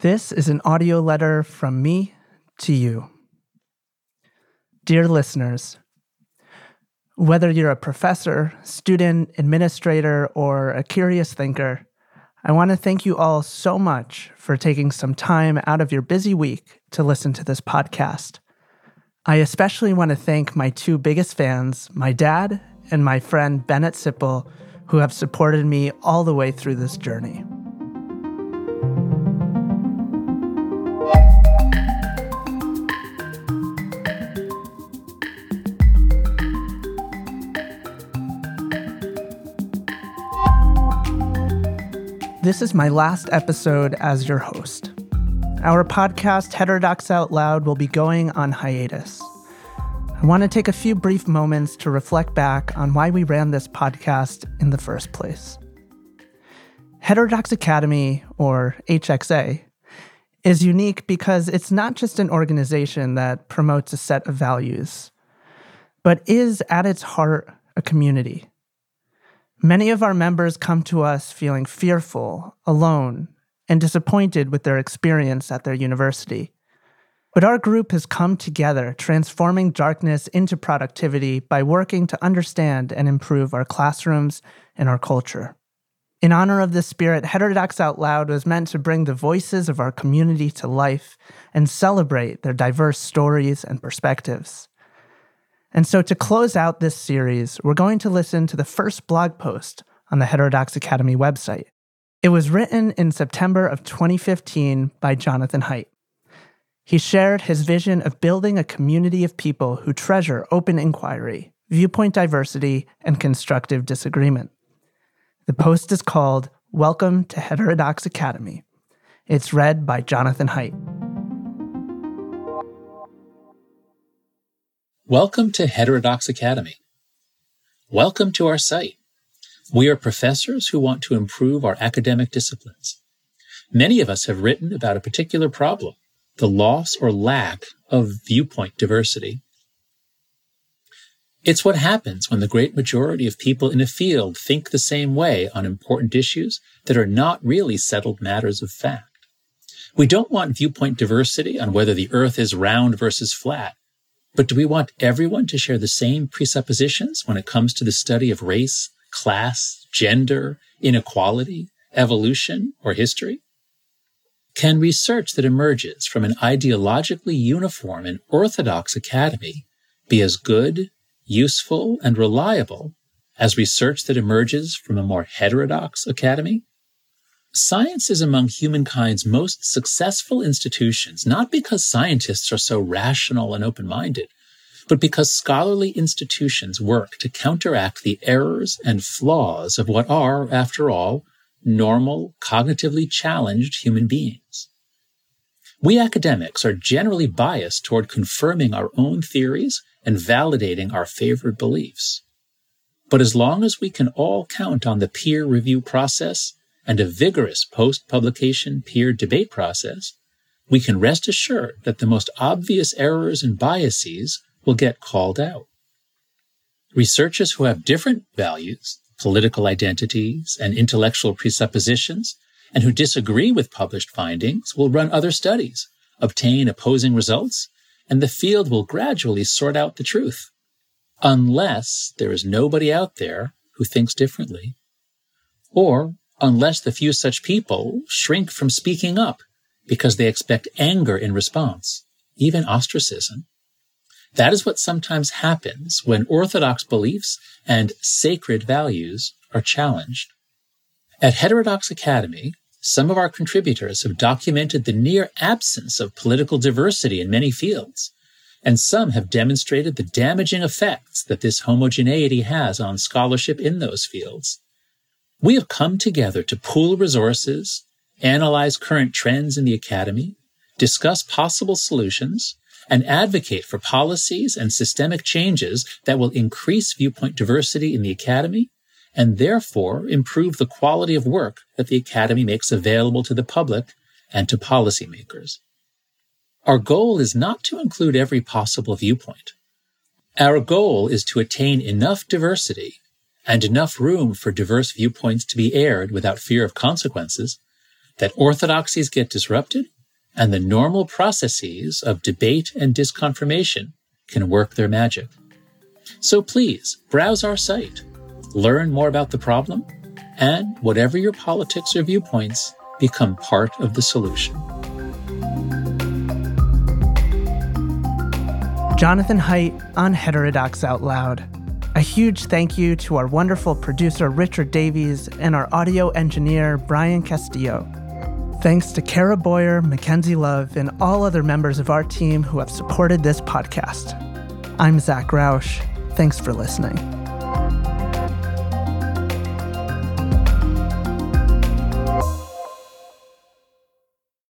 This is an audio letter from me to you. Dear listeners, whether you're a professor, student, administrator, or a curious thinker, I want to thank you all so much for taking some time out of your busy week to listen to this podcast. I especially want to thank my two biggest fans, my dad and my friend Bennett Sipple, who have supported me all the way through this journey. This is my last episode as your host. Our podcast, Heterodox Out Loud, will be going on hiatus. I want to take a few brief moments to reflect back on why we ran this podcast in the first place. Heterodox Academy, or HXA, is unique because it's not just an organization that promotes a set of values, but is at its heart a community. Many of our members come to us feeling fearful, alone, and disappointed with their experience at their university. But our group has come together, transforming darkness into productivity by working to understand and improve our classrooms and our culture. In honor of this spirit, Heterodox Out Loud was meant to bring the voices of our community to life and celebrate their diverse stories and perspectives. And so, to close out this series, we're going to listen to the first blog post on the Heterodox Academy website. It was written in September of 2015 by Jonathan Haidt. He shared his vision of building a community of people who treasure open inquiry, viewpoint diversity, and constructive disagreement. The post is called Welcome to Heterodox Academy. It's read by Jonathan Haidt. Welcome to Heterodox Academy. Welcome to our site. We are professors who want to improve our academic disciplines. Many of us have written about a particular problem, the loss or lack of viewpoint diversity. It's what happens when the great majority of people in a field think the same way on important issues that are not really settled matters of fact. We don't want viewpoint diversity on whether the earth is round versus flat but do we want everyone to share the same presuppositions when it comes to the study of race, class, gender, inequality, evolution, or history? Can research that emerges from an ideologically uniform and orthodox academy be as good, useful, and reliable as research that emerges from a more heterodox academy? Science is among humankind's most successful institutions, not because scientists are so rational and open minded, but because scholarly institutions work to counteract the errors and flaws of what are, after all, normal, cognitively challenged human beings. We academics are generally biased toward confirming our own theories and validating our favorite beliefs. But as long as we can all count on the peer review process and a vigorous post-publication peer debate process, we can rest assured that the most obvious errors and biases will get called out. Researchers who have different values, political identities, and intellectual presuppositions, and who disagree with published findings will run other studies, obtain opposing results, and the field will gradually sort out the truth. Unless there is nobody out there who thinks differently, or unless the few such people shrink from speaking up because they expect anger in response, even ostracism. That is what sometimes happens when orthodox beliefs and sacred values are challenged. At Heterodox Academy, some of our contributors have documented the near absence of political diversity in many fields, and some have demonstrated the damaging effects that this homogeneity has on scholarship in those fields. We have come together to pool resources, analyze current trends in the academy, discuss possible solutions, and advocate for policies and systemic changes that will increase viewpoint diversity in the academy and therefore improve the quality of work that the academy makes available to the public and to policymakers. Our goal is not to include every possible viewpoint. Our goal is to attain enough diversity and enough room for diverse viewpoints to be aired without fear of consequences, that orthodoxies get disrupted and the normal processes of debate and disconfirmation can work their magic. So please browse our site, learn more about the problem, and whatever your politics or viewpoints, become part of the solution. Jonathan Haidt on Heterodox Out Loud. A huge thank you to our wonderful producer Richard Davies and our audio engineer Brian Castillo. Thanks to Kara Boyer, Mackenzie Love, and all other members of our team who have supported this podcast. I'm Zach Rausch. Thanks for listening.